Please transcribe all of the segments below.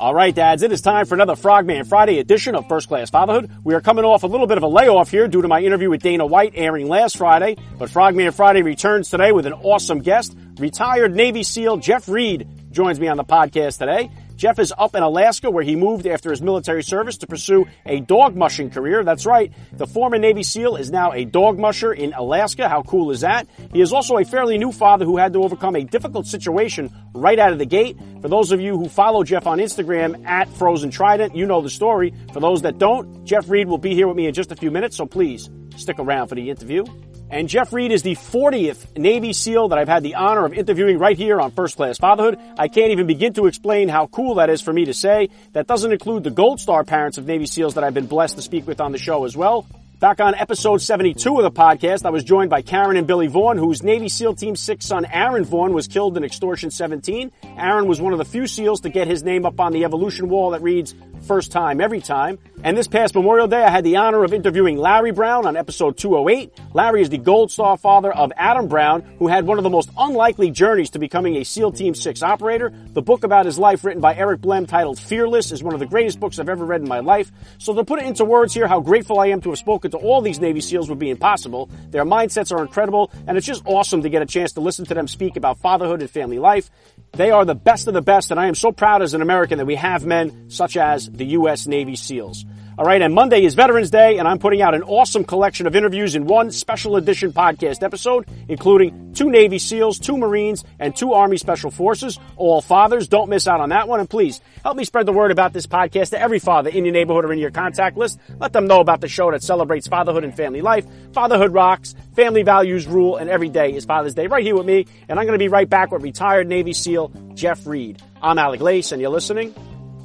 All right, dads, it is time for another Frogman Friday edition of First Class Fatherhood. We are coming off a little bit of a layoff here due to my interview with Dana White airing last Friday, but Frogman Friday returns today with an awesome guest. Retired Navy SEAL Jeff Reed joins me on the podcast today. Jeff is up in Alaska where he moved after his military service to pursue a dog mushing career. That's right. The former Navy SEAL is now a dog musher in Alaska. How cool is that? He is also a fairly new father who had to overcome a difficult situation right out of the gate. For those of you who follow Jeff on Instagram at Frozen Trident, you know the story. For those that don't, Jeff Reed will be here with me in just a few minutes, so please stick around for the interview. And Jeff Reed is the 40th Navy SEAL that I've had the honor of interviewing right here on First Class Fatherhood. I can't even begin to explain how cool that is for me to say. That doesn't include the Gold Star parents of Navy SEALs that I've been blessed to speak with on the show as well. Back on episode 72 of the podcast, I was joined by Karen and Billy Vaughn, whose Navy SEAL Team 6 son Aaron Vaughn was killed in Extortion 17. Aaron was one of the few SEALs to get his name up on the evolution wall that reads, first time, every time. And this past Memorial Day, I had the honor of interviewing Larry Brown on episode 208. Larry is the Gold Star father of Adam Brown, who had one of the most unlikely journeys to becoming a SEAL Team 6 operator. The book about his life, written by Eric Blehm, titled Fearless, is one of the greatest books I've ever read in my life. So to put it into words here, how grateful I am to have spoken to all these Navy SEALs would be impossible. Their mindsets are incredible, and it's just awesome to get a chance to listen to them speak about fatherhood and family life. They are the best of the best, and I am so proud as an American that we have men such as the U.S. Navy SEALs. All right, and Monday is Veterans Day, and I'm putting out an awesome collection of interviews in one special edition podcast episode, including two Navy SEALs, two Marines, and two Army Special Forces, all fathers. Don't miss out on that one, and please help me spread the word about this podcast to every father in your neighborhood or in your contact list. Let them know about the show that celebrates fatherhood and family life. Fatherhood rocks, family values rule, and every day is Father's Day right here with me, and I'm going to be right back with retired Navy SEAL Jeff Reed. I'm Alec Lace, and you're listening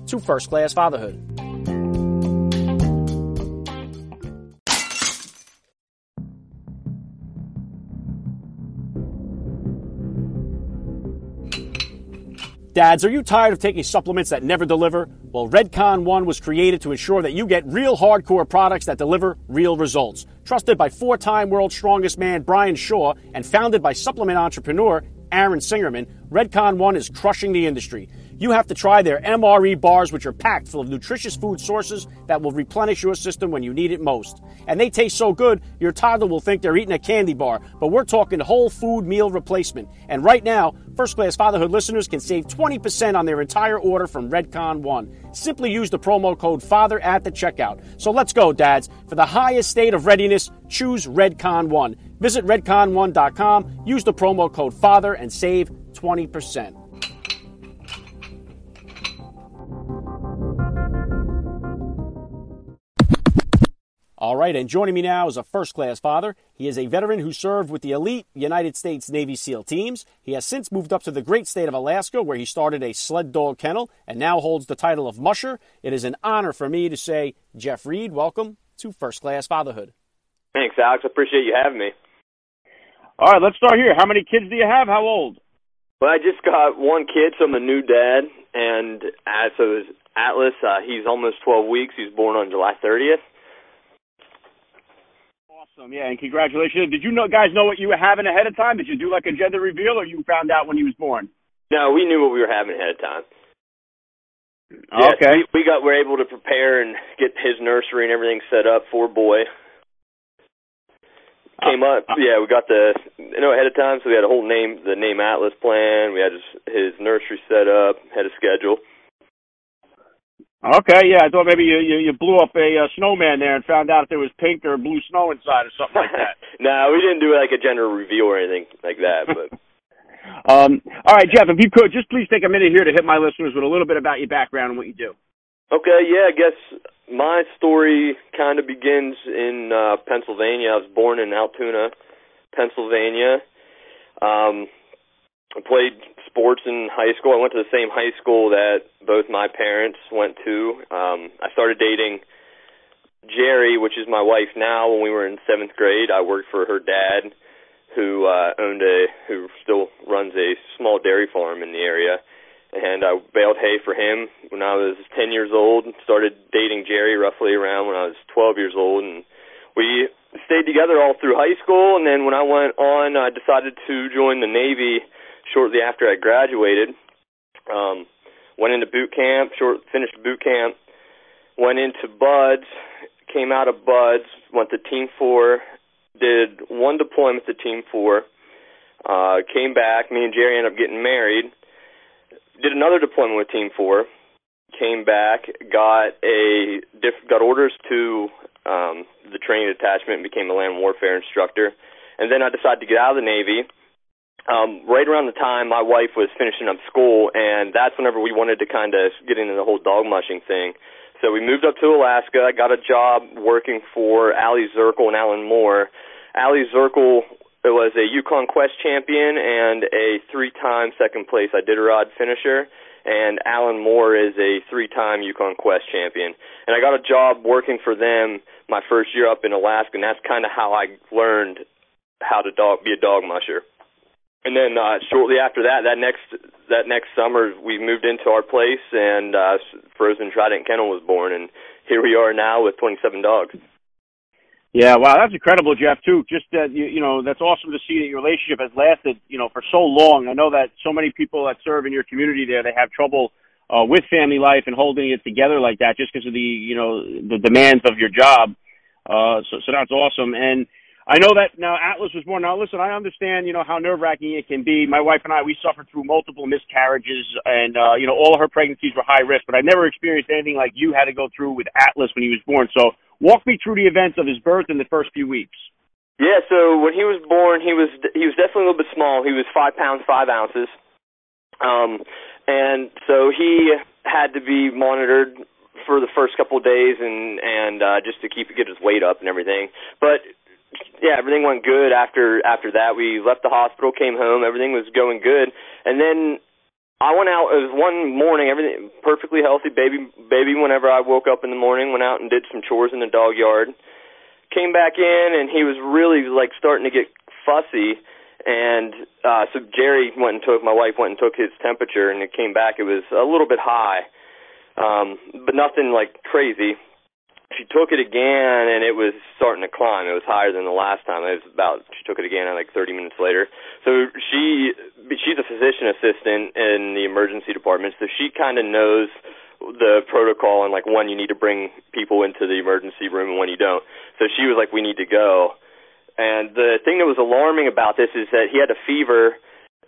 to First Class Fatherhood. Dads, are you tired of taking supplements that never deliver? Well, Redcon One was created to ensure that you get real hardcore products that deliver real results. Trusted by four time world's strongest man Brian Shaw and founded by supplement entrepreneur Aaron Singerman, Redcon One is crushing the industry. You have to try their MRE bars, which are packed full of nutritious food sources that will replenish your system when you need it most. And they taste so good, your toddler will think they're eating a candy bar. But we're talking whole food meal replacement. And right now, First Class Fatherhood listeners can save 20% on their entire order from Redcon One. Simply use the promo code FATHER at the checkout. So let's go, dads. For the highest state of readiness, choose Redcon One. Visit redcon1.com, use the promo code FATHER, and save 20%. All right, and joining me now is a first class father. He is a veteran who served with the elite United States Navy SEAL teams. He has since moved up to the great state of Alaska, where he started a sled dog kennel and now holds the title of musher. It is an honor for me to say, Jeff Reed, welcome to First Class Fatherhood. Thanks, Alex. I appreciate you having me. All right, let's start here. How many kids do you have? How old? Well, I just got one kid, so I'm a new dad, and uh, so is Atlas. Uh, he's almost 12 weeks. He was born on July 30th. Awesome, yeah, and congratulations. Did you know, guys know what you were having ahead of time? Did you do like a gender reveal, or you found out when he was born? No, we knew what we were having ahead of time. Okay. we, we got we're able to prepare and get his nursery and everything set up for boy. Came Uh, up, yeah. We got the you know ahead of time, so we had a whole name, the name Atlas plan. We had his his nursery set up, had a schedule. Okay, yeah, I thought maybe you you, you blew up a uh, snowman there and found out if there was pink or blue snow inside or something like that. no, we didn't do like a gender reveal or anything like that, but. Um, all right, Jeff, if you could, just please take a minute here to hit my listeners with a little bit about your background and what you do. Okay, yeah, I guess my story kind of begins in uh, Pennsylvania. I was born in Altoona, Pennsylvania. Um, I played sports in high school. I went to the same high school that both my parents went to. Um, I started dating Jerry, which is my wife now, when we were in seventh grade, I worked for her dad, who uh, owned a who still runs a small dairy farm in the area, and I baled hay for him when I was 10 years old. Started dating Jerry roughly around when I was 12 years old, and we stayed together all through high school. And then when I went on, I decided to join the Navy shortly after I graduated. Um, went into boot camp, short finished boot camp, went into BUD/S, came out of BUD/S, went to Team Four, did one deployment to Team Four, uh, came back. Me and Jerry ended up getting married. Did another deployment with Team Four, came back, got a diff- got orders to um, the training detachment, and became a land warfare instructor, and then I decided to get out of the Navy um, right around the time my wife was finishing up school, and that's whenever we wanted to kind of get into the whole dog mushing thing. So we moved up to Alaska. I got a job working for Aliy Zirkle and Allen Moore. Aliy Zirkle was a Yukon Quest champion and a three-time second place Iditarod finisher, and Allen Moore is a three-time Yukon Quest champion. And I got a job working for them my first year up in Alaska, and that's kind of how I learned how to dog, be a dog musher and then uh, shortly after that, that next that next summer, we moved into our place, and uh, Frozen Trident Kennel was born, and here we are now with 27 dogs. Yeah, wow, that's incredible, Jeff. Too, just that you, you know, that's awesome to see that your relationship has lasted, you know, for so long. I know that so many people that serve in your community there, they have trouble uh, with family life and holding it together like that, just because of the, you know, the demands of your job. Uh, so, so that's awesome. And I know that now Atlas was born. Now listen, I understand, you know, how nerve wracking it can be. My wife and I, we suffered through multiple miscarriages and, uh, you know, all of her pregnancies were high risk, but I never experienced anything like you had to go through with Atlas when he was born. So walk me through the events of his birth in the first few weeks. Yeah, so when he was born, he was, he was definitely a little bit small. He was five pounds, five ounces. Um, and so he had to be monitored for the first couple of days and, and, uh, just to keep, get his weight up and everything. But yeah, everything went good after after that. We left the hospital, came home, everything was going good, and then I went out. It was one morning, everything perfectly healthy. Baby, baby. Whenever I woke up in the morning, went out and did some chores in the dog yard. Came back in, and he was really like starting to get fussy. And uh, so Jerry went and took my wife went and took his temperature, and it came back. It was a little bit high, um, but nothing like crazy she took it again and it was starting to climb. It was higher than the last time. It was about she took it again like 30 minutes later. So she she's a physician assistant in the emergency department, so she kind of knows the protocol and like when you need to bring people into the emergency room and when you don't. So she was like we need to go. And the thing that was alarming about this is that he had a fever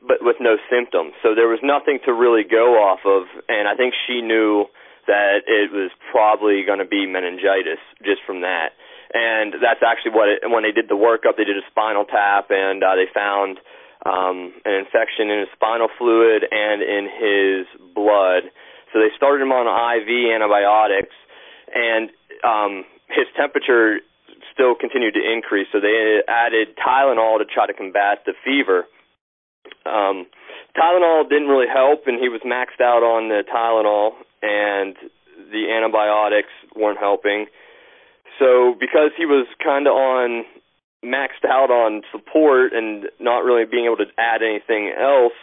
but with no symptoms. So there was nothing to really go off of and I think she knew that it was probably going to be meningitis just from that. And that's actually what it, when they did the workup, they did a spinal tap and uh, they found um, an infection in his spinal fluid and in his blood. So they started him on IV antibiotics, and um, his temperature still continued to increase. So they added Tylenol to try to combat the fever. Um, Tylenol didn't really help, and he was maxed out on the Tylenol, and the antibiotics weren't helping. So because he was kind of on maxed out on support and not really being able to add anything else,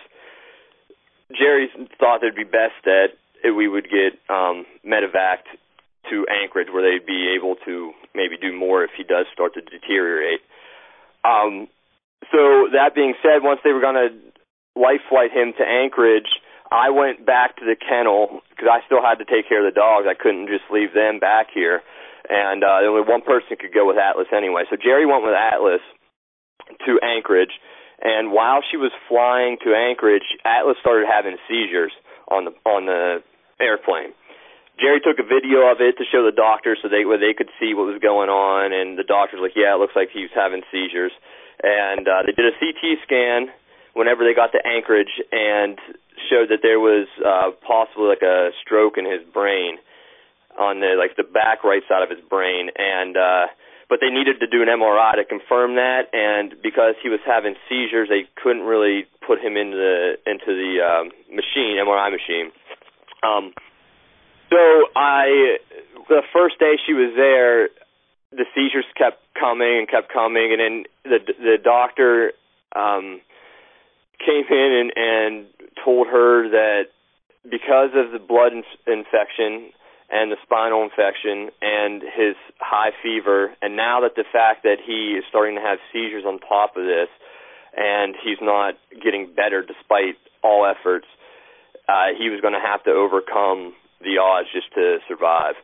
Jerry thought it'd be best that we would get um, medevac to Anchorage, where they'd be able to maybe do more if he does start to deteriorate. Um, so that being said, once they were going to life flight him to Anchorage, I went back to the kennel because I still had to take care of the dogs. I couldn't just leave them back here, and uh, only one person could go with Atlas anyway. So Jerry went with Atlas to Anchorage, and while she was flying to Anchorage, Atlas started having seizures on the on the airplane. Jerry took a video of it to show the doctors so they where they could see what was going on, and the doctors like, "Yeah, it looks like he's having seizures." And uh, they did a CT scan whenever they got to Anchorage, and showed that there was uh, possibly like a stroke in his brain on the like the back right side of his brain, and uh, but they needed to do an MRI to confirm that, and because he was having seizures, they couldn't really put him into the into the um, machine MRI machine. Um, so I the first day she was there, the seizures kept coming and kept coming, and then the the doctor um, came in and, and told her that because of the blood in- infection and the spinal infection and his high fever, and now that the fact that he is starting to have seizures on top of this, and he's not getting better despite all efforts, uh, he was going to have to overcome the odds just to survive.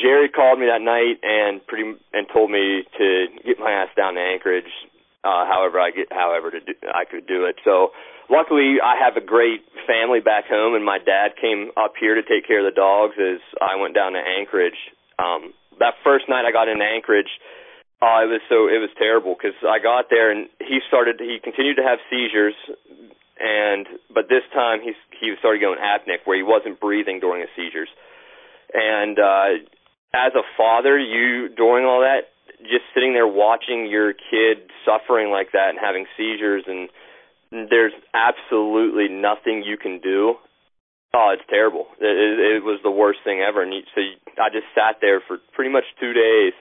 Jerry called me that night and pretty and told me to get my ass down to Anchorage, uh, however I get, however to do, I could do it. So luckily, I have a great family back home, and my dad came up here to take care of the dogs as I went down to Anchorage. Um, that first night I got in Anchorage, uh, it was so it was terrible because I got there and he started he continued to have seizures, and but this time he's he started going apneic where he wasn't breathing during his seizures, and uh, as a father, you during all that, just sitting there watching your kid suffering like that and having seizures, and there's absolutely nothing you can do. Oh, it's terrible. It, it, it was the worst thing ever. And so you, I just sat there for pretty much two days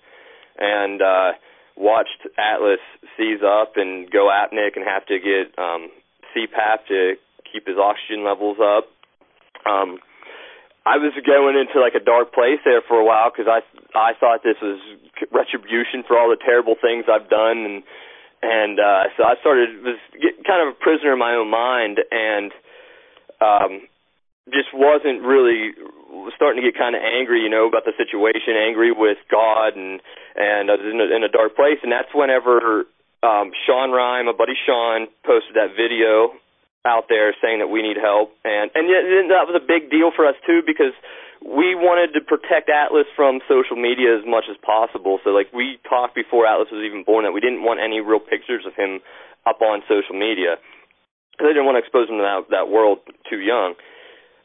and uh, watched Atlas seize up and go apneic and have to get um, CPAP to keep his oxygen levels up. Um, I was going into like a dark place there for a while because I I thought this was retribution for all the terrible things I've done and and uh so I started was kind of a prisoner in my own mind and um just wasn't really was starting to get kind of angry, you know, about the situation, angry with God and and I was in a, in a dark place. And that's whenever um Sean Ryan, my buddy Sean posted that video out there saying that we need help, and and that was a big deal for us too because we wanted to protect Atlas from social media as much as possible. So like we talked before Atlas was even born that we didn't want any real pictures of him up on social media. Because they didn't want to expose him to that, that world too young.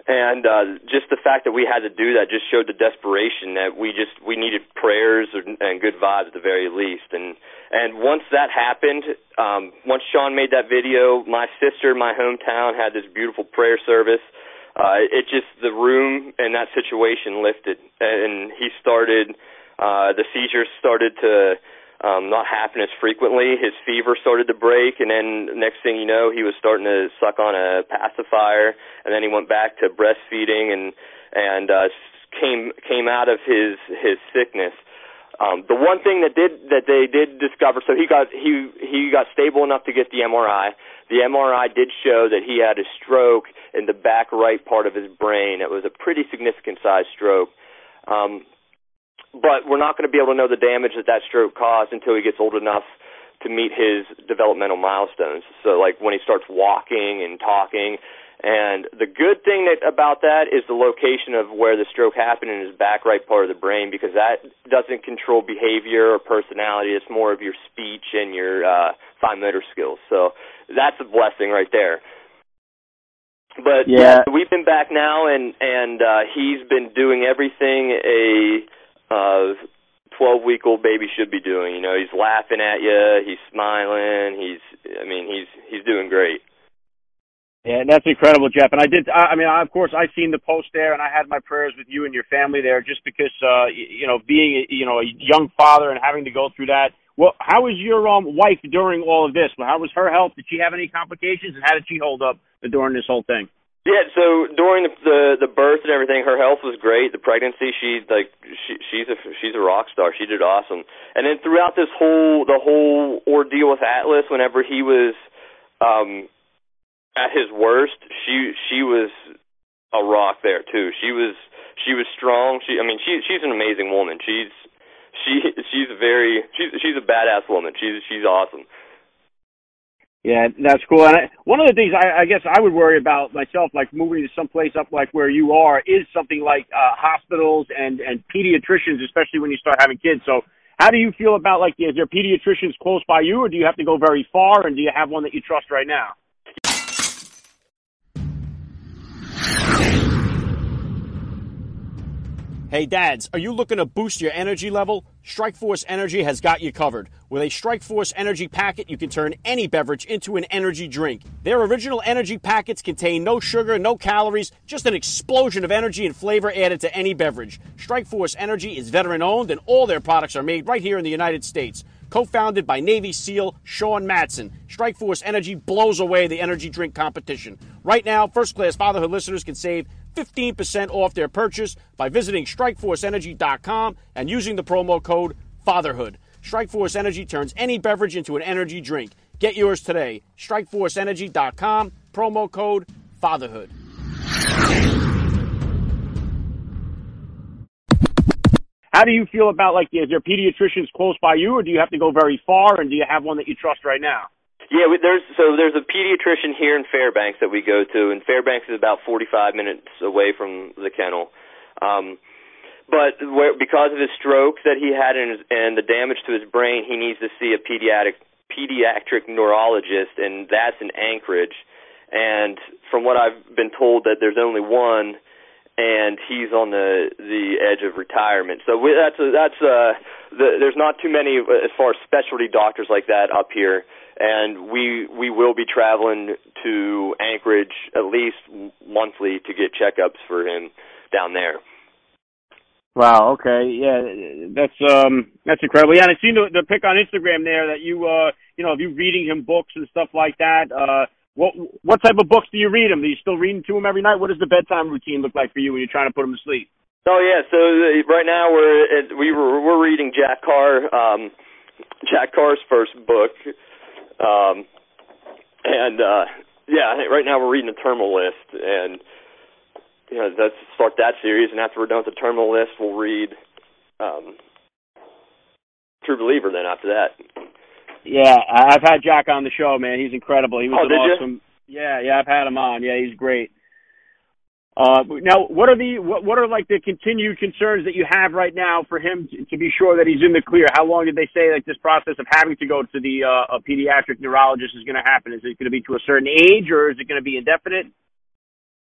And uh, just the fact that we had to do that just showed the desperation that we just we needed prayers and, and good vibes at the very least. And and once that happened, um, once Sean made that video, my sister, my hometown, had this beautiful prayer service. Uh, it just the room and that situation lifted, and he started. Uh, the seizures started to um, not happen as frequently. His fever started to break, and then next thing you know, he was starting to suck on a pacifier, and then he went back to breastfeeding and and uh, came came out of his his sickness. Um, the one thing that did that they did discover, so he got he he got stable enough to get the MRI. The MRI did show that he had a stroke in the back right part of his brain. It was a pretty significant size stroke. Um, but we're not going to be able to know the damage that that stroke caused until he gets old enough to meet his developmental milestones. So, like when he starts walking and talking. And the good thing that about that is the location of where the stroke happened in his back right part of the brain, because that doesn't control behavior or personality. It's more of your speech and your uh, fine motor skills. So that's a blessing right there. But yeah. yeah, we've been back now, and and uh, he's been doing everything a uh, 12 week old baby should be doing. You know, he's laughing at you, he's smiling, he's, I mean, he's, he's doing great. Yeah, that's incredible, Jeff. And I did, I, I mean, I, of course, I seen the post there and I had my prayers with you and your family there just because, uh, you, you know, being, you know, a young father and having to go through that. Well, how was your um, wife during all of this? Well, how was her health? Did she have any complications and how did she hold up during this whole thing? Yeah, so during the, the the birth and everything, her health was great. The pregnancy, she like she she's a she's a rock star. She did awesome. And then throughout this whole the whole ordeal with Atlas, whenever he was um at his worst, she she was a rock there too. She was she was strong. She I mean she she's an amazing woman. She's she she's very she's she's a badass woman. She's she's awesome. Yeah, that's cool. And I, one of the things I, I guess I would worry about myself, like moving to some place up like where you are, is something like uh, hospitals and and pediatricians, especially when you start having kids. So, how do you feel about like is there pediatricians close by you, or do you have to go very far? And do you have one that you trust right now? Hey, dads, are you looking to boost your energy level? Strikeforce Energy has got you covered. With a Strikeforce Energy packet, you can turn any beverage into an energy drink. Their original energy packets contain no sugar, no calories, just an explosion of energy and flavor added to any beverage. Strikeforce Energy is veteran owned, and all their products are made right here in the United States. Co founded by Navy SEAL Sean Matson, Strikeforce Energy blows away the energy drink competition. Right now, first class fatherhood listeners can save 15% off their purchase by visiting strikeforceenergy.com and using the promo code FATHERHOOD. Strikeforce Energy turns any beverage into an energy drink. Get yours today. Strikeforceenergy.com, promo code FATHERHOOD. How do you feel about like is there pediatricians close by you, or do you have to go very far? And do you have one that you trust right now? Yeah, there's so there's a pediatrician here in Fairbanks that we go to, and Fairbanks is about 45 minutes away from the kennel. Um, but where, because of his stroke that he had and, and the damage to his brain, he needs to see a pediatric pediatric neurologist, and that's in Anchorage. And from what I've been told, that there's only one, and he's on the the edge of retirement. So we, that's a, that's uh, the, there's not too many as far as specialty doctors like that up here and we we will be traveling to Anchorage at least monthly to get checkups for him down there. Wow. Okay. Yeah, that's um that's incredible. Yeah, and I seen the, the pic on Instagram there that you uh you know of you reading him books and stuff like that. Uh, what what type of books do you read him? Are you still reading to him every night? What does the bedtime routine look like for you when you're trying to put him to sleep? Oh yeah. So uh, right now we're we were we're reading Jack Carr um Jack Carr's first book um, and uh, yeah, right now we're reading the terminal list, and you know, let's start that series. And after we're done with the terminal list, we'll read um, True Believer. Then after that. Yeah, I've had Jack on the show, man. He's incredible. He was oh, an awesome. You? Yeah, yeah, I've had him on. Yeah, he's great. Uh, now, what are the what, what are like the continued concerns that you have right now for him to, to be sure that he's in the clear? How long did they say like this process of having to go to the uh, a pediatric neurologist is going to happen? Is it going to be to a certain age, or is it going to be indefinite?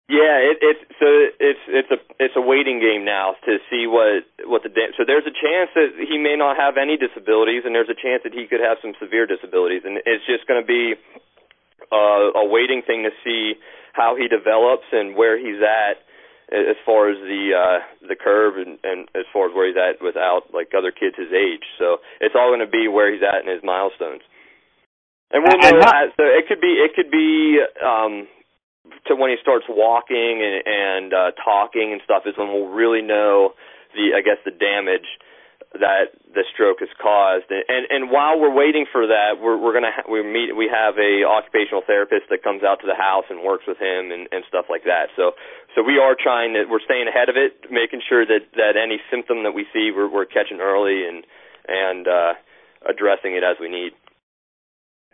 Yeah, it, it's so it's it's a it's a waiting game now to see what what the so there's a chance that he may not have any disabilities, and there's a chance that he could have some severe disabilities, and it's just going to be uh, a waiting thing to see how he develops and where he's at as far as the uh the curve and, and as far as where he's at without like other kids his age. So it's all going to be where he's at in his milestones. And we'll know that. So it could be it could be um to when he starts walking and and uh talking and stuff is when we'll really know the I guess the damage that the stroke has caused. And and while we're waiting for that, we're we're gonna ha- we meet we have a occupational therapist that comes out to the house and works with him and and stuff like that. So so we are trying to we're staying ahead of it, making sure that that any symptom that we see we're we're catching early and and uh, addressing it as we need.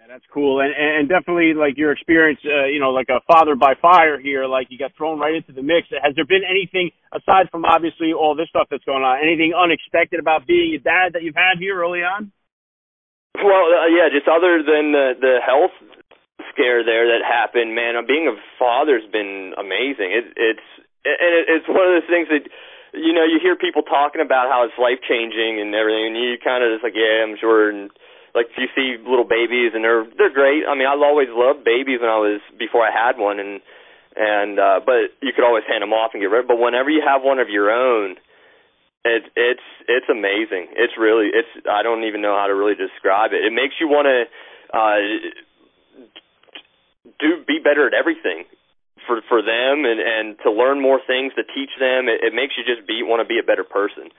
Yeah, that's cool, and and definitely like your experience, uh, you know, like a father by fire here. Like you got thrown right into the mix. Has there been anything aside from obviously all this stuff that's going on? Anything unexpected about being a dad that you've had here early on? Well, uh, yeah, just other than the the health scare there that happened, man. Being a father's been amazing. It, it's and it, it's one of those things that you know you hear people talking about how it's life changing and everything, and you kind of just like, yeah, I'm sure. And like you see little babies and they're they're great. I mean, I've always loved babies when I was before I had one, and and uh, but you could always hand them off and get rid. Of but whenever you have one of your own, it it's it's amazing. It's really it's I don't even know how to really describe it. It makes you want to uh, do be better at everything for for them and and to learn more things to teach them. It, it makes you just be want to be a better person.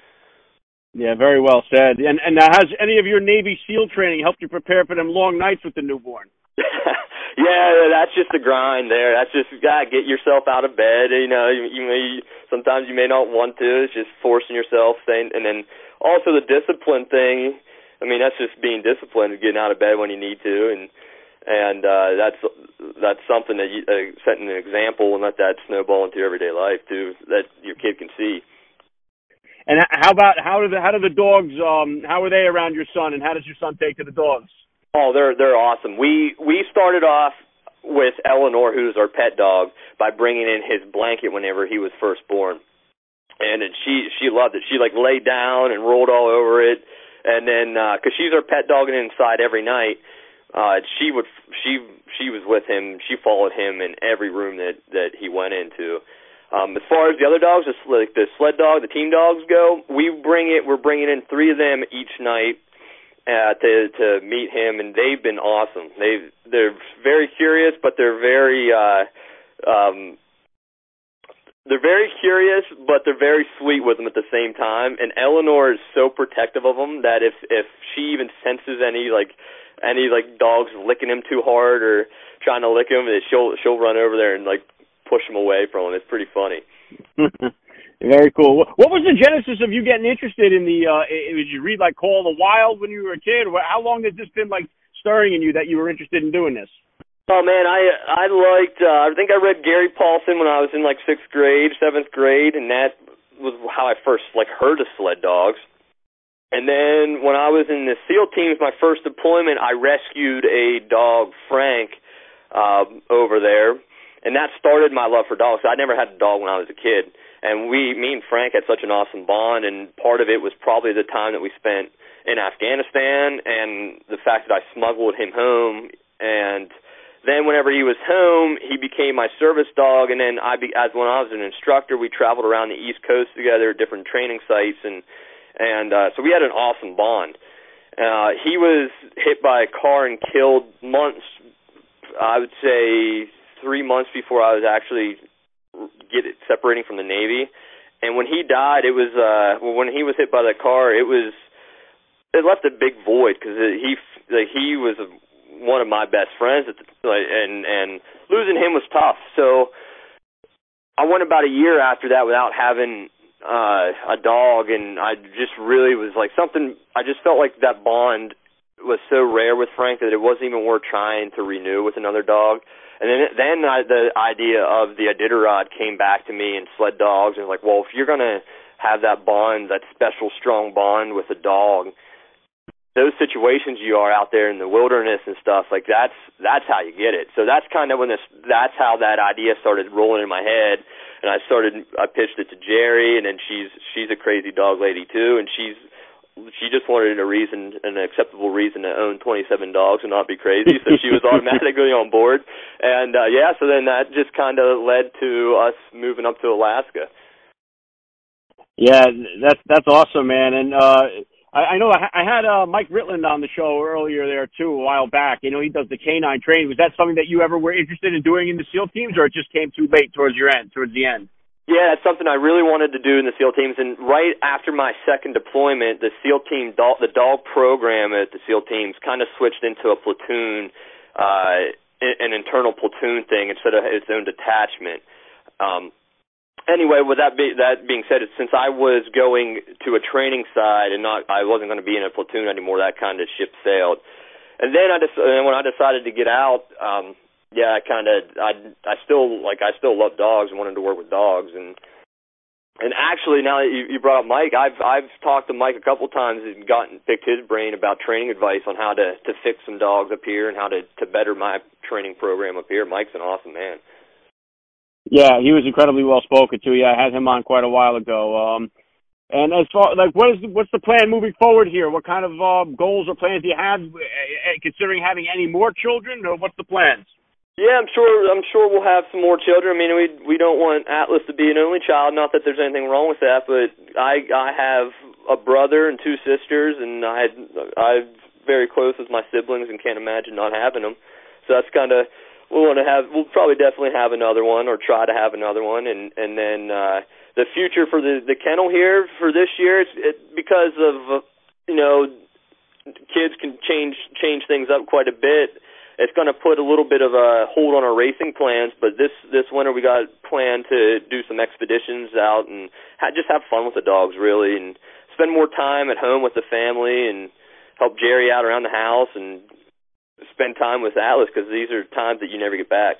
Yeah, very well said. And and now, has any of your Navy SEAL training helped you prepare for them long nights with the newborn? yeah, that's just the grind there. That's just gotta get yourself out of bed. You know, you, you may sometimes you may not want to. It's just forcing yourself, saying, and then also the discipline thing. I mean, that's just being disciplined, getting out of bed when you need to, and and uh, that's that's something that you uh, setting an example and let that snowball into your everyday life too, that your kid can see. And how about how do the how do the dogs um how are they around your son and how does your son take to the dogs? Oh, they're they're awesome. We we started off with Eleanor, who's our pet dog, by bringing in his blanket whenever he was first born, and it, she she loved it. She like laid down and rolled all over it, and then because uh, she's our pet dog and inside every night, uh, she would she she was with him. She followed him in every room that that he went into. Um, as far as the other dogs, the, like the sled dog, the team dogs go, we bring it. We're bringing in three of them each night uh, to to meet him, and they've been awesome. They they're very curious, but they're very uh, um, they're very curious, but they're very sweet with them at the same time. And Eleanor is so protective of them that if if she even senses any like any like dogs licking him too hard or trying to lick him, that she'll she'll run over there and like push him away from him. It's pretty funny. Very cool. What was the genesis of you getting interested in the? uh Did you read like Call of the Wild when you were a kid? How long has this been like stirring in you that you were interested in doing this? Oh man, I I liked. Uh, I think I read Gary Paulsen when I was in like sixth grade, seventh grade, and that was how I first like heard of sled dogs. And then when I was in the SEAL teams, my first deployment, I rescued a dog, Frank, uh, over there, and that started my love for dogs. I never had a dog when I was a kid, and we, me and Frank, had such an awesome bond. And part of it was probably the time that we spent in Afghanistan, and the fact that I smuggled him home, and then whenever he was home, he became my service dog, and then I, be, as when I was an instructor, we traveled around the East Coast together, at different training sites, and and uh, so we had an awesome bond. Uh, he was hit by a car and killed months, I would say three months before I was actually get it, separating from the Navy. And when he died, it was uh, when he was hit by the car, it was it left a big void because he like he was a one of my best friends at the, and and losing him was tough. So I went about a year after that without having uh a dog and I just really was like something I just felt like that bond was so rare with Frank that it wasn't even worth trying to renew with another dog. And then then I, the idea of the Iditarod came back to me and sled dogs and was like, well, if you're gonna have that bond, that special strong bond with a dog, those situations you are out there in the wilderness and stuff like that's that's how you get it. So that's kind of when this that's how that idea started rolling in my head. And i started i pitched it to jerry and then she's she's a crazy dog lady too. And she's she just wanted a reason an acceptable reason to own 27 dogs and not be crazy so she was automatically on board and uh yeah so then that just kind of led to us moving up to alaska yeah that's that's awesome man and uh I, I know I, I had uh, Mike Ritland on the show earlier there too a while back. You know, he does the canine training. Was that something that you ever were interested in doing in the SEAL teams, or it just came too late towards your end, towards the end? Yeah, it's something I really wanted to do in the SEAL teams. And right after my second deployment, the SEAL team, the dog program at the SEAL teams, kind of switched into a platoon, uh, an internal platoon thing instead of its own detachment. Um, anyway, with that be, that being said, since I was going to a training side and not, I wasn't going to be in a platoon anymore. That kind of ship sailed. And then I just, and when I decided to get out, um, yeah, I kind of, I, I still like, I still love dogs and wanted to work with dogs. And and actually, now that you, you brought up Mike, I've I've talked to Mike a couple times and gotten picked his brain about training advice on how to to fix some dogs up here and how to to better my training program up here. Mike's an awesome man. Yeah, he was incredibly well spoken to. Yeah, I had him on quite a while ago. Um, and as far like what is what's the plan moving forward here? What kind of uh, goals or plans do you have, uh, considering having any more children, or what's the plans? Yeah, I'm sure. I'm sure we'll have some more children. I mean, we we don't want Atlas to be an only child. Not that there's anything wrong with that, but I I have a brother and two sisters, and I I'm very close with my siblings, and can't imagine not having them. So that's kind of we want to have we'll probably definitely have another one or try to have another one and and then uh the future for the the kennel here for this year it's it, because of uh, you know kids can change change things up quite a bit it's going to put a little bit of a hold on our racing plans but this this winter we got planned to do some expeditions out and ha- just have fun with the dogs really and spend more time at home with the family and help Jerry out around the house and spend time with Atlas because these are times that you never get back.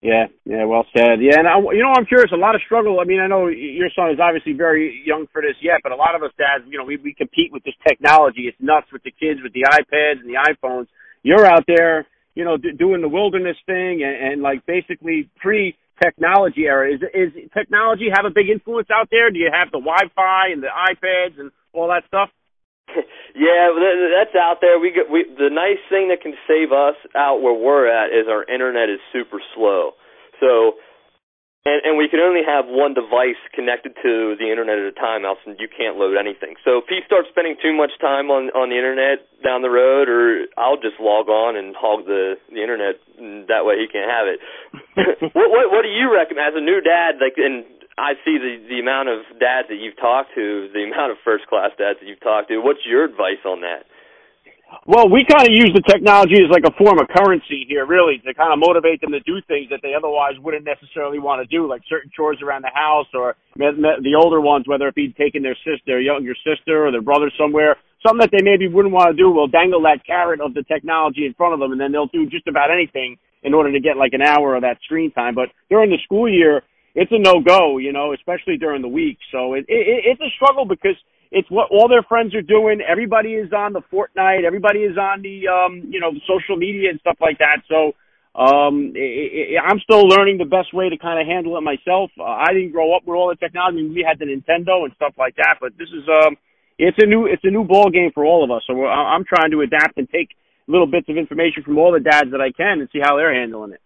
Yeah, yeah, well said. Yeah, and I, you know, I'm curious. A lot of struggle. I mean, I know your son is obviously very young for this yet, but a lot of us dads, you know, we we compete with this technology. It's nuts with the kids with the iPads and the iPhones. You're out there, you know, d- doing the wilderness thing and, and like basically pre technology era. Is is technology have a big influence out there? Do you have the Wi-Fi and the iPads and all that stuff? yeah, that's out there. We get we the nice thing that can save us out where we're at is our internet is super slow. So and, and we can only have one device connected to the internet at a time, else you can't load anything. So if he starts spending too much time on on the internet down the road, or I'll just log on and hog the the internet. That way he can't have it. what, what what do you recommend as a new dad? Like, and I see the the amount of dads that you've talked to, the amount of first class dads that you've talked to. What's your advice on that? Well, we kind of use the technology as like a form of currency here, really, to kind of motivate them to do things that they otherwise wouldn't necessarily want to do, like certain chores around the house, or the older ones, whether it be taking their sister, their younger sister, or their brother somewhere, something that they maybe wouldn't want to do. We'll dangle that carrot of the technology in front of them, and then they'll do just about anything in order to get like an hour of that screen time. But during the school year, it's a no go, you know, especially during the week. So it, it, it's a struggle because it's what all their friends are doing. Everybody is on the Fortnite. Everybody is on the, um, you know, social media and stuff like that. So, um, it, it, I'm still learning the best way to kind of handle it myself. Uh, I didn't grow up with all the technology. We had the Nintendo and stuff like that, but this is, um, it's a new, it's a new ball game for all of us. So we're, I'm trying to adapt and take little bits of information from all the dads that I can and see how they're handling it.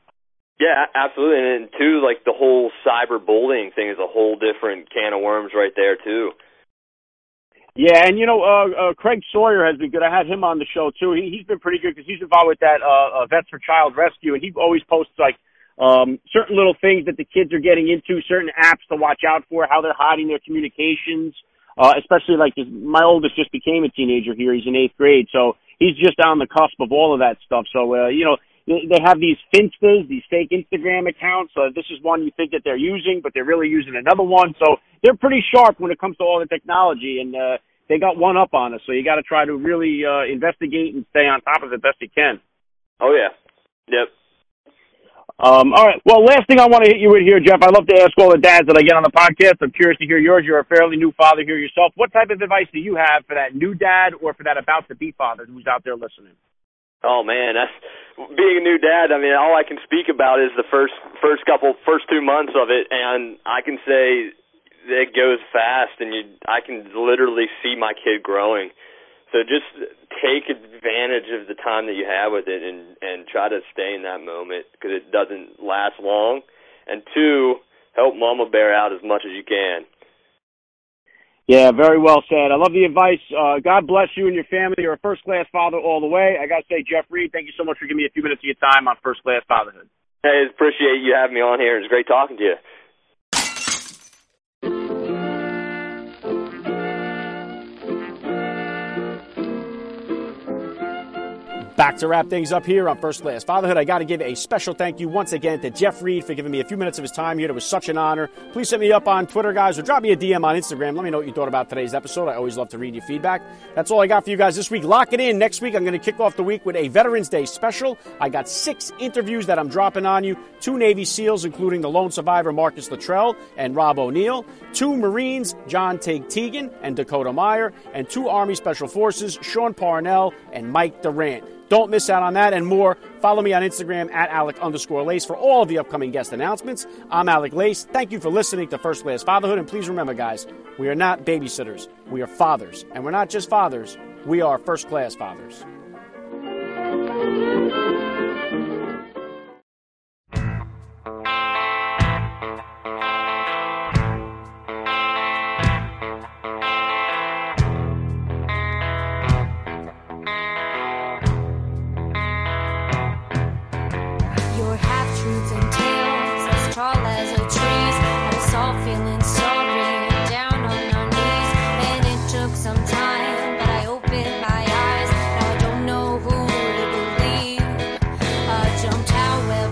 Yeah, absolutely. And then too, like the whole cyber bullying thing is a whole different can of worms right there too. Yeah, and you know, uh, uh, Craig Sawyer has been good. I had him on the show too. He, he's been pretty good because he's involved with that uh, uh, Vets for Child Rescue, and he always posts like um, certain little things that the kids are getting into, certain apps to watch out for, how they're hiding their communications. Uh, especially like this, my oldest just became a teenager here. He's in eighth grade, so he's just on the cusp of all of that stuff. So uh, you know, they have these finstas, these fake Instagram accounts. This is one you think that they're using, but they're really using another one. So they're pretty sharp when it comes to all the technology, and uh, they got one up on us. So you got to try to really uh, investigate and stay on top of it best you can. Oh yeah, yep. Um, all right. Well, last thing I want to hit you with here, Jeff. I love to ask all the dads that I get on the podcast. I'm curious to hear yours. You're a fairly new father here yourself. What type of advice do you have for that new dad or for that about to be father who's out there listening? Oh man, that's being a new dad. I mean, all I can speak about is the first first couple first two months of it, and I can say it goes fast, and you I can literally see my kid growing. So just take advantage of the time that you have with it, and and try to stay in that moment because it doesn't last long. And two, help mama bear out as much as you can. Yeah, very well said. I love the advice. Uh, God bless you and your family. You're a first class father all the way. I got to say, Jeff Reed, thank you so much for giving me a few minutes of your time on first class fatherhood. Hey, appreciate you having me on here. It's great talking to you. Back to wrap things up here on First Class Fatherhood. I got to give a special thank you once again to Jeff Reed for giving me a few minutes of his time here. It was such an honor. Please hit me up on Twitter, guys, or drop me a DM on Instagram. Let me know what you thought about today's episode. I always love to read your feedback. That's all I got for you guys this week. Lock it in. Next week, I'm going to kick off the week with a Veterans Day special. I got six interviews that I'm dropping on you. Two Navy SEALs, including the lone survivor Marcus Luttrell and Rob O'Neill. Two Marines, John Tig Tiegen and Dakota Meyer. And two Army Special Forces, Sean Parnell and Mike Durant. Don't miss out on that and more. Follow me on Instagram at Alec underscore Lace for all of the upcoming guest announcements. I'm Alec Lace. Thank you for listening to First Class Fatherhood. And please remember, guys, we are not babysitters. We are fathers. And we're not just fathers, we are first class fathers.